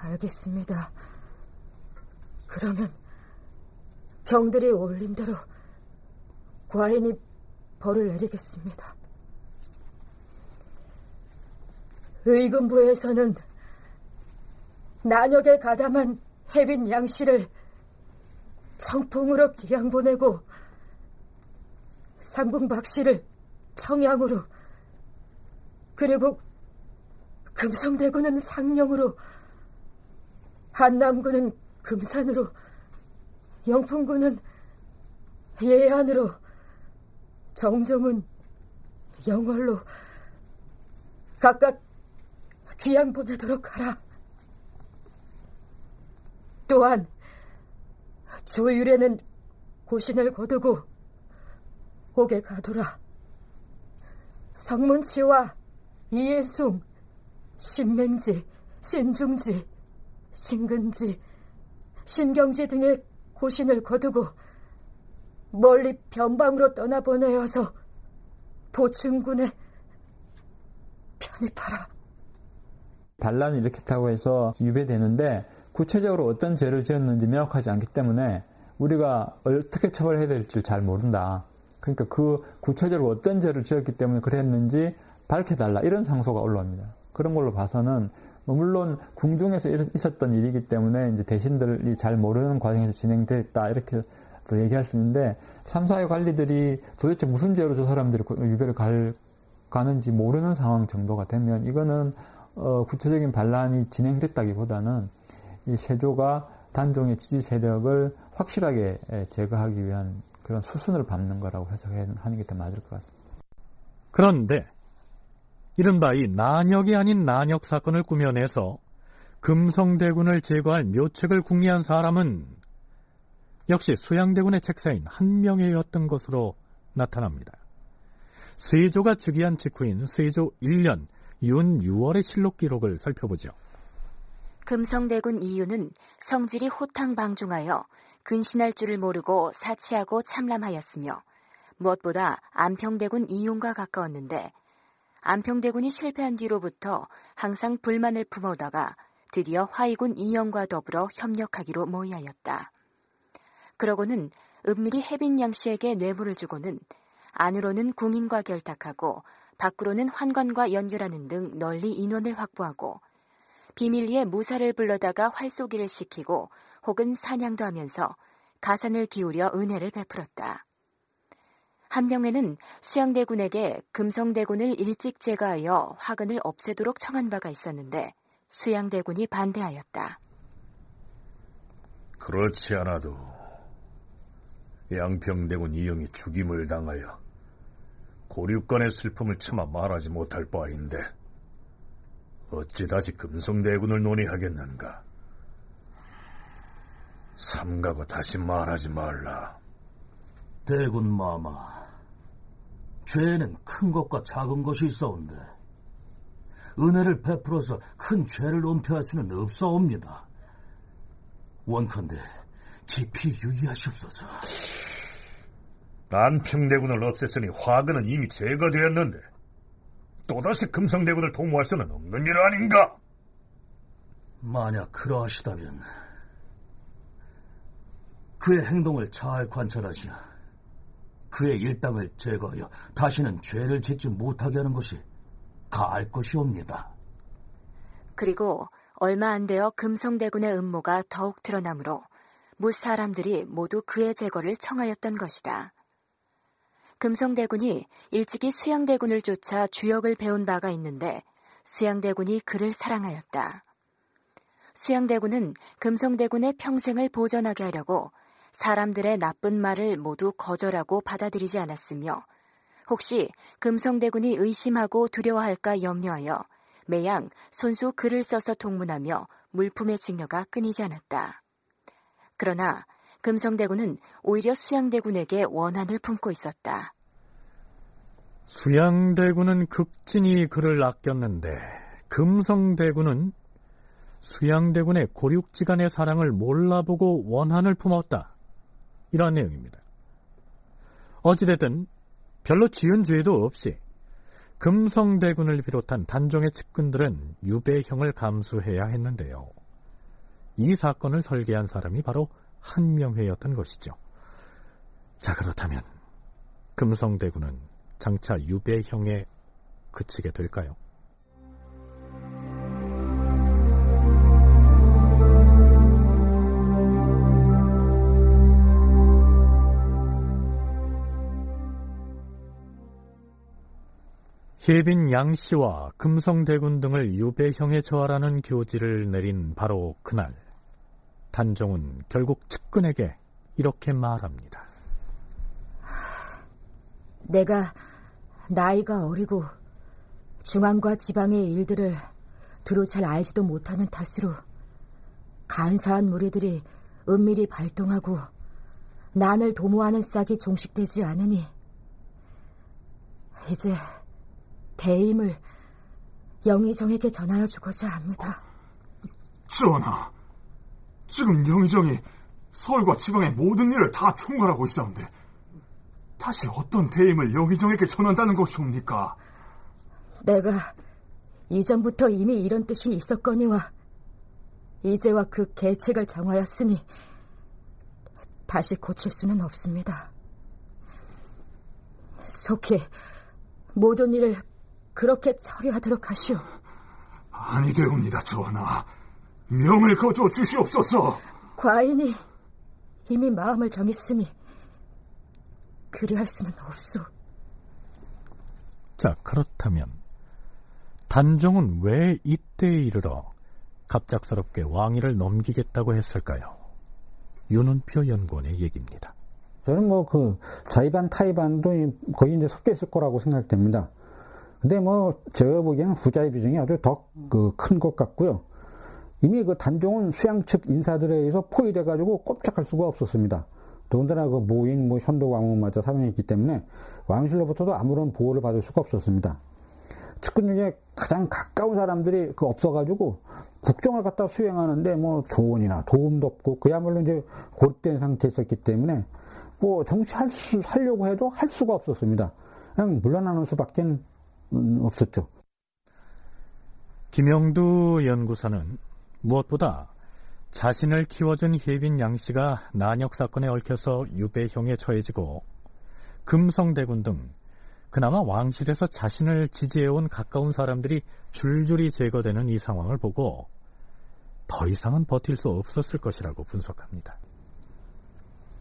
알겠습니다. 그러면 경들이 올린 대로 과인이 벌을 내리겠습니다. 의금부에서는 난역에 가담한 혜빈 양씨를 청풍으로 기양 보내고 상궁 박 씨를 청양으로 그리고 금성대군은 상령으로 한남군은 금산으로 영풍군은 예안으로 정종은 영월로 각각 귀양 보내도록 하라. 또한 조율에는 고신을 거두고 옥에 가두라. 성문치와 이예숭, 신맹지, 신중지, 신근지, 신경지 등의 고신을 거두고 멀리 변방으로 떠나보내어서 보충군에 편입하라. 반란이 이렇게타고 해서 유배되는데 구체적으로 어떤 죄를 지었는지 명확하지 않기 때문에 우리가 어떻게 처벌해야 될지 잘 모른다. 그러니까 그 구체적으로 어떤 죄를 지었기 때문에 그랬는지 밝혀달라. 이런 상소가 올라옵니다. 그런 걸로 봐서는 뭐 물론 궁중에서 있었던 일이기 때문에 이제 대신들이 잘 모르는 과정에서 진행됐다. 이렇게 또 얘기할 수 있는데 삼사의 관리들이 도대체 무슨 죄로 저 사람들이 유배를 갈, 가는지 모르는 상황 정도가 되면 이거는 어, 구체적인 반란이 진행됐다기보다는 이 세조가 단종의 지지 세력을 확실하게 제거하기 위한 그런 수순을 밟는 거라고 해석하는 게 더 맞을 것 같습니다. 그런데 이른바 이 난역이 아닌 난역 사건을 꾸며내서 금성대군을 제거할 묘책을 궁리한 사람은 역시 수양대군의 책사인 한명회였던 것으로 나타납니다. 세조가 즉위한 직후인 세조 1년 윤 6월의 실록 기록을 살펴보죠. 금성대군 이유는 성질이 호탕방중하여 근신할 줄을 모르고 사치하고 참람하였으며 무엇보다 안평대군 이용과 가까웠는데 안평대군이 실패한 뒤로부터 항상 불만을 품어다가 드디어 화이군 이영과 더불어 협력하기로 모의하였다. 그러고는 은밀히 혜빈 양 씨에게 뇌물을 주고는 안으로는 궁인과 결탁하고 밖으로는 환관과 연결하는 등 널리 인원을 확보하고 비밀리에 무사를 불러다가 활쏘기를 시키고 혹은 사냥도 하면서 가산을 기울여 은혜를 베풀었다. 한 명에는 수양대군에게 금성대군을 일찍 제거하여 화근을 없애도록 청한 바가 있었는데 수양대군이 반대하였다. 그렇지 않아도 양평대군 이영이 죽임을 당하여 고륙간의 슬픔을 참아 말하지 못할 바인데 어찌 다시 금성대군을 논의하겠는가? 삼가고 다시 말하지 말라. 대군 마마, 죄는 큰 것과 작은 것이 있어온데 은혜를 베풀어서 큰 죄를 은폐할 수는 없사옵니다. 원컨대 깊이 유의하시옵소서. 안평대군을 없앴으니 화근은 이미 제거되었는데 또다시 금성대군을 도모할 수는 없는 일 아닌가? 만약 그러하시다면 그의 행동을 잘 관찰하시어 그의 일당을 제거하여 다시는 죄를 짓지 못하게 하는 것이 가할 것이옵니다. 그리고 얼마 안 되어 금성대군의 음모가 더욱 드러나므로 무 사람들이 모두 그의 제거를 청하였던 것이다. 금성대군이 일찍이 수양대군을 쫓아 주역을 배운 바가 있는데 수양대군이 그를 사랑하였다. 수양대군은 금성대군의 평생을 보전하게 하려고 사람들의 나쁜 말을 모두 거절하고 받아들이지 않았으며 혹시 금성대군이 의심하고 두려워할까 염려하여 매양 손수 글을 써서 통문하며 물품의 증여가 끊이지 않았다. 그러나 금성대군은 오히려 수양대군에게 원한을 품고 있었다. 수양대군은 극진히 그를 아꼈는데 금성대군은 수양대군의 고륙지간의 사랑을 몰라보고 원한을 품었다. 이러한 내용입니다. 어찌됐든 별로 지은 죄도 없이 금성대군을 비롯한 단종의 측근들은 유배형을 감수해야 했는데요. 이 사건을 설계한 사람이 바로 한명회였던 것이죠. 자, 그렇다면 금성대군은 장차 유배형에 그치게 될까요? 혜빈 양 씨와 금성대군 등을 유배형에 처하라는 교지를 내린 바로 그날 단종은 결국 측근에게 이렇게 말합니다. 내가 나이가 어리고 중앙과 지방의 일들을 두루 잘 알지도 못하는 탓으로 간사한 무리들이 은밀히 발동하고 난을 도모하는 싹이 종식되지 않으니 이제 대임을 영의정에게 전하여 주고자 합니다. 전하, 지금 영의정이 서울과 지방의 모든 일을 다 총괄하고 있사온데 다시 어떤 대임을 영의정에게 전한다는 것이옵니까? 내가 이전부터 이미 이런 뜻이 있었거니와 이제와 그 계책을 정하였으니 다시 고칠 수는 없습니다. 속히 모든 일을 그렇게 처리하도록 하시오. 아니 되옵니다, 전하. 명을 거두어 주시옵소서. 과인이 이미 마음을 정했으니 그리할 수는 없소. 자, 그렇다면 단종은 왜 이때에 이르러 갑작스럽게 왕위를 넘기겠다고 했을까요? 윤은표 연구원의 얘기입니다. 저는 뭐 그 자의반 타의반도 거의 이제 섞여 있을 거라고 생각됩니다. 근데 뭐 제가 보기에는 후자의 비중이 아주 더그큰것 같고요. 이미 그 단종은 수양 측 인사들에 의해서 포위돼 가지고 꼼짝할 수가 없었습니다. 더군다나 그 모인 뭐 현도 왕후마저 사명했기 때문에 왕실로부터도 아무런 보호를 받을 수가 없었습니다. 측근 중에 가장 가까운 사람들이 그 없어가지고 국정을 갖다 수행하는데 뭐 조언이나 도움도 없고 그야말로 이제 고립된 상태에 있었기 때문에 뭐 정치할 수, 하려고 해도 할 수가 없었습니다. 그냥 물러나는 수밖에 음, 없었죠. 김영두 연구사는 무엇보다 자신을 키워준 혜빈 양 씨가 난역 사건에 얽혀서 유배형에 처해지고 금성대군 등 그나마 왕실에서 자신을 지지해온 가까운 사람들이 줄줄이 제거되는 이 상황을 보고 더 이상은 버틸 수 없었을 것이라고 분석합니다.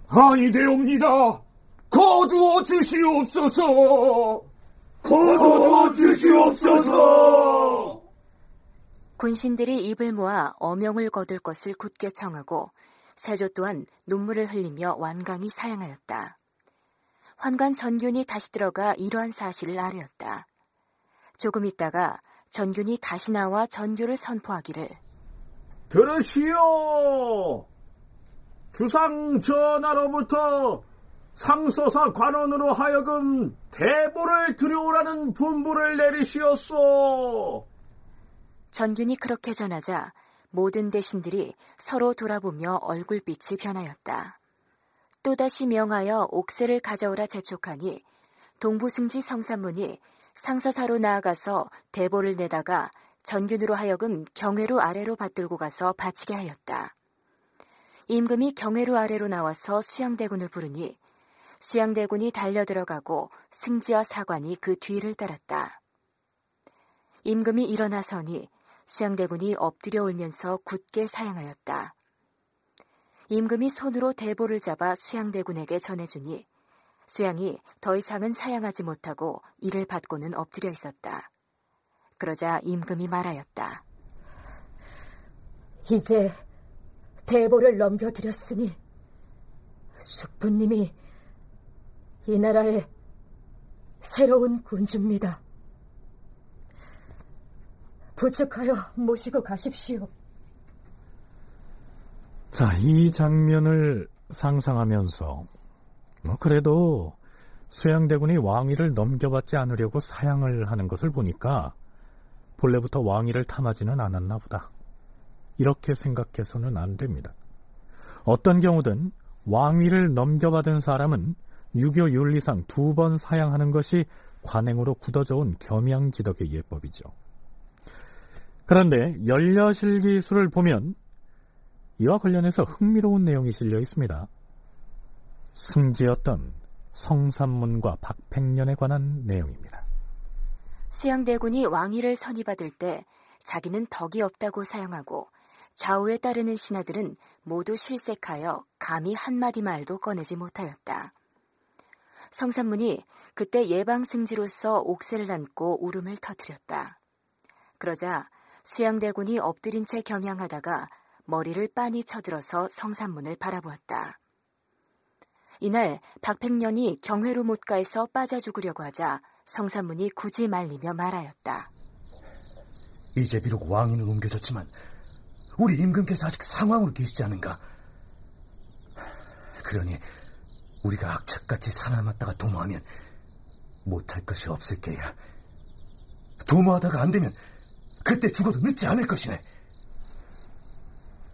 아니되옵니다. 거두어 주시옵소서. 거두어 주시옵소서. 군신들이 입을 모아 어명을 거둘 것을 굳게 청하고 세조 또한 눈물을 흘리며 완강히 사양하였다. 환관 전균이 다시 들어가 이러한 사실을 아뢰었다. 조금 있다가 전균이 다시 나와 전교를 선포하기를 들으시오! 주상 전하로부터 상서사 관원으로 하여금 대보를 들여오라는 분부를 내리시었소. 전균이 그렇게 전하자 모든 대신들이 서로 돌아보며 얼굴빛이 변하였다. 또다시 명하여 옥새를 가져오라 재촉하니 동부승지 성산문이 상서사로 나아가서 대보를 내다가 전균으로 하여금 경회로 아래로 받들고 가서 바치게 하였다. 임금이 경회로 아래로 나와서 수양대군을 부르니 수양대군이 달려 들어가고 승지와 사관이 그 뒤를 따랐다. 임금이 일어나서니 수양대군이 엎드려 울면서 굳게 사양하였다. 임금이 손으로 대보를 잡아 수양대군에게 전해주니 수양이 더 이상은 사양하지 못하고 이를 받고는 엎드려 있었다. 그러자 임금이 말하였다. 이제 대보를 넘겨드렸으니 숙부님이 이 나라의 새로운 군주입니다. 부축하여 모시고 가십시오. 자, 이 장면을 상상하면서 뭐 그래도 수양대군이 왕위를 넘겨받지 않으려고 사양을 하는 것을 보니까 본래부터 왕위를 탐하지는 않았나 보다. 이렇게 생각해서는 안 됩니다. 어떤 경우든 왕위를 넘겨받은 사람은 유교 윤리상 두 번 사양하는 것이 관행으로 굳어져 온 겸양지덕의 예법이죠. 그런데 연려실기술을 보면 이와 관련해서 흥미로운 내용이 실려 있습니다. 승지였던 성삼문과 박팽년에 관한 내용입니다. 수양대군이 왕위를 선임받을 때 자기는 덕이 없다고 사용하고 좌우에 따르는 신하들은 모두 실색하여 감히 한마디 말도 꺼내지 못하였다. 성삼문이 그때 예방승지로서 옥새를 안고 울음을 터뜨렸다. 그러자 수양대군이 엎드린 채 겸양하다가 머리를 빤히 쳐들어서 성산문을 바라보았다. 이날 박팽년이 경회로 못가에서 빠져 죽으려고 하자 성산문이 굳이 말리며 말하였다. 이제 비록 왕위는 옮겨졌지만 우리 임금께서 아직 상황으로 계시지 않은가? 그러니 우리가 악착같이 살아남았다가 도모하면 못할 것이 없을 게야. 도모하다가 안 되면 그때 죽어도 늦지 않을 것이네.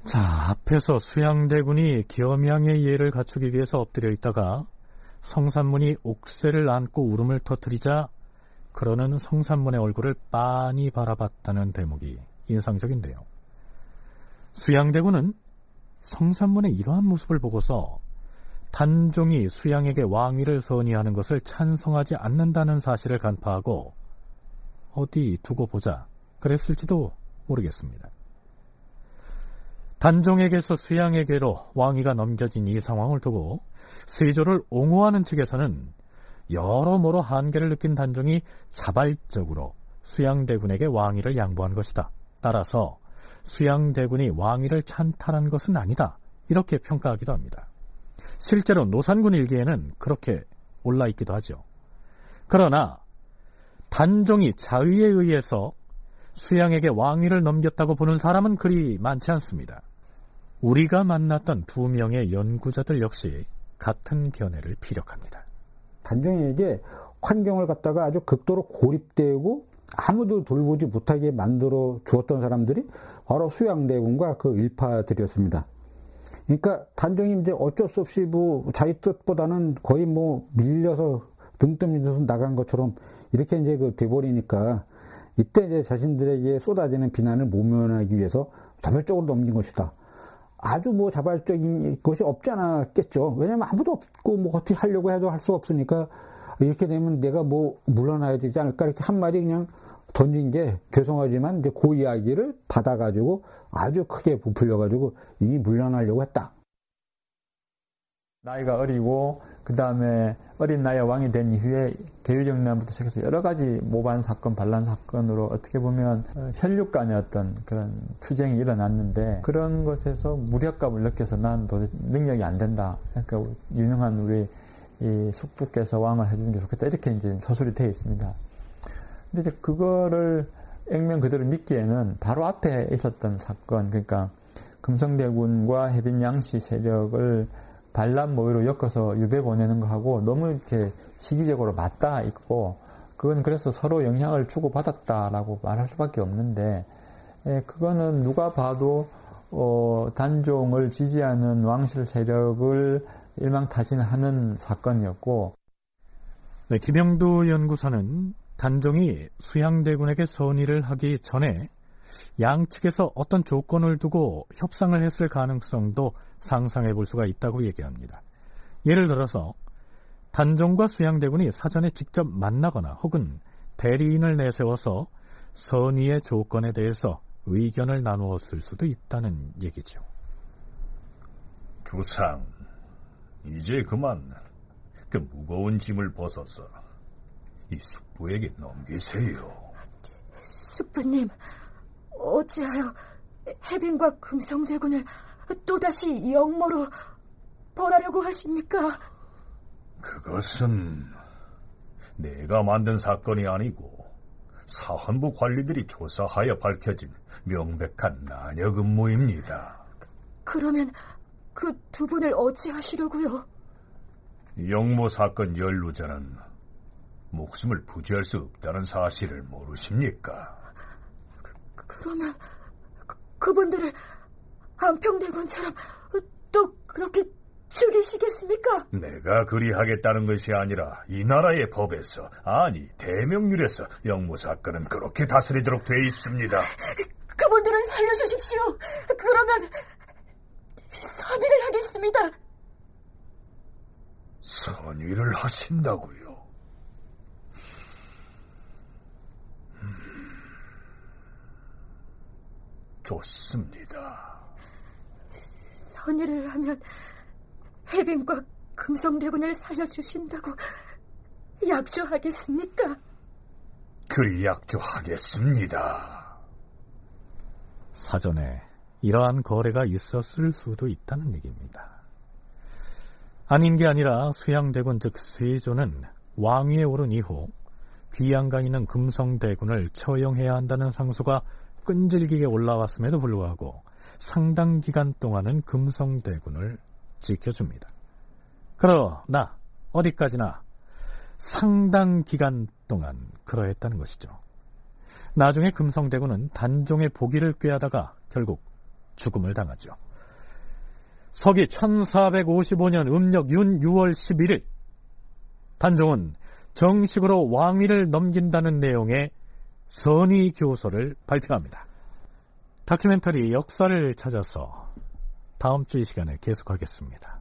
자, 앞에서 수양대군이 겸양의 예를 갖추기 위해서 엎드려 있다가 성산문이 옥새를 안고 울음을 터뜨리자 그러는 성산문의 얼굴을 빤히 바라봤다는 대목이 인상적인데요. 수양대군은 성산문의 이러한 모습을 보고서 단종이 수양에게 왕위를 선의하는 것을 찬성하지 않는다는 사실을 간파하고 어디 두고 보자 그랬을지도 모르겠습니다. 단종에게서 수양에게로 왕위가 넘겨진 이 상황을 두고 세조를 옹호하는 측에서는 여러모로 한계를 느낀 단종이 자발적으로 수양대군에게 왕위를 양보한 것이다. 따라서 수양대군이 왕위를 찬탈한 것은 아니다. 이렇게 평가하기도 합니다. 실제로 노산군 일기에는 그렇게 올라 있기도 하죠. 그러나 단종이 자의에 의해서 수양에게 왕위를 넘겼다고 보는 사람은 그리 많지 않습니다. 우리가 만났던 두 명의 연구자들 역시 같은 견해를 피력합니다. 단종에게 환경을 갖다가 아주 극도로 고립되고 아무도 돌보지 못하게 만들어 주었던 사람들이 바로 수양대군과 그 일파들이었습니다. 그러니까 단종이 이제 어쩔 수 없이 뭐 자기 뜻보다는 거의 뭐 밀려서 등뜸 밀려서 나간 것처럼 이렇게 이제 그 돼버리니까 이때 이제 자신들에게 쏟아지는 비난을 모면하기 위해서 자발적으로 넘긴 것이다. 아주 뭐 자발적인 것이 없지 않았겠죠. 왜냐면 아무도 없고 뭐 어떻게 하려고 해도 할 수 없으니까 이렇게 되면 내가 뭐 물러나야 되지 않을까 이렇게 한마디 그냥 던진 게 죄송하지만 이제 그 이야기를 받아가지고 아주 크게 부풀려가지고 이미 물러나려고 했다. 나이가 어리고 그 다음에 어린 나이에 왕이 된 이후에 개유정난부터 시작해서 여러 가지 모반 사건, 반란 사건으로 어떻게 보면 어, 혈육 간의 어떤 그런 투쟁이 일어났는데 그런 것에서 무력감을 느껴서 난 도저히 능력이 안 된다. 그러니까 유능한 우리 이 숙부께서 왕을 해주는 게 좋겠다. 이렇게 이제 서술이 되어 있습니다. 근데 이제 그거를 액면 그대로 믿기에는 바로 앞에 있었던 사건, 그러니까 금성대군과 해빈 양씨 세력을 반란 모의로 엮어서 유배 보내는 거하고 너무 이렇게 시기적으로 맞닿아 있고 그건 그래서 서로 영향을 주고 받았다라고 말할 수밖에 없는데 예, 그거는 누가 봐도 어, 단종을 지지하는 왕실 세력을 일망타진하는 사건이었고. 네, 김영두 연구사는 단종이 수양대군에게 선의를 하기 전에 양측에서 어떤 조건을 두고 협상을 했을 가능성도 상상해 볼 수가 있다고 얘기합니다. 예를 들어서 단종과 수양대군이 사전에 직접 만나거나 혹은 대리인을 내세워서 선의의 조건에 대해서 의견을 나누었을 수도 있다는 얘기죠. 주상, 이제 그만 그 무거운 짐을 벗어서 이 숙부에게 넘기세요. 숙부님, 어찌하여 해빈과 금성대군을 또다시 영모로 벌하려고 하십니까? 그것은 내가 만든 사건이 아니고 사헌부 관리들이 조사하여 밝혀진 명백한 난역 음모입니다. 그 러면 그 두 분을 어찌하시려고요? 영모 사건 연루자는 목숨을 부지할 수 없다는 사실을 모르십니까? 그, 그러면 그, 그분들을 안평대군처럼 또 그렇게 죽이시겠습니까? 내가 그리하겠다는 것이 아니라 이 나라의 법에서 아니 대명률에서 영모 사건은 그렇게 다스리도록 돼 있습니다. 그분들을 살려주십시오. 그러면 선의를 하겠습니다. 선의를 하신다고요? 좋습니다. 선의를 하면 해빈과 금성대군을 살려주신다고 약조하겠습니까? 그리 약조하겠습니다. 사전에 이러한 거래가 있었을 수도 있다는 얘기입니다. 아닌 게 아니라 수양대군 즉 세조는 왕위에 오른 이후 귀양강 있는 금성대군을 처형해야 한다는 상소가 끈질기게 올라왔음에도 불구하고 상당 기간 동안은 금성대군을 지켜줍니다. 그러나 어디까지나 상당 기간 동안 그러했다는 것이죠. 나중에 금성대군은 단종의 보기를 꾀하다가 결국 죽음을 당하죠. 서기 1455년 음력 윤 6월 11일 단종은 정식으로 왕위를 넘긴다는 내용의 선의 교서를 발표합니다. 다큐멘터리 역사를 찾아서 다음 주 이 시간에 계속하겠습니다.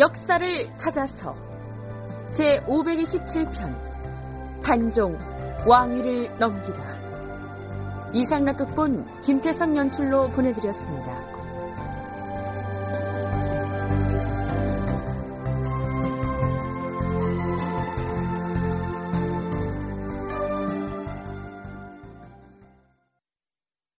역사를 찾아서 제 527편 단종 왕위를 넘기다 이상락 극본 김태성 연출로 보내드렸습니다.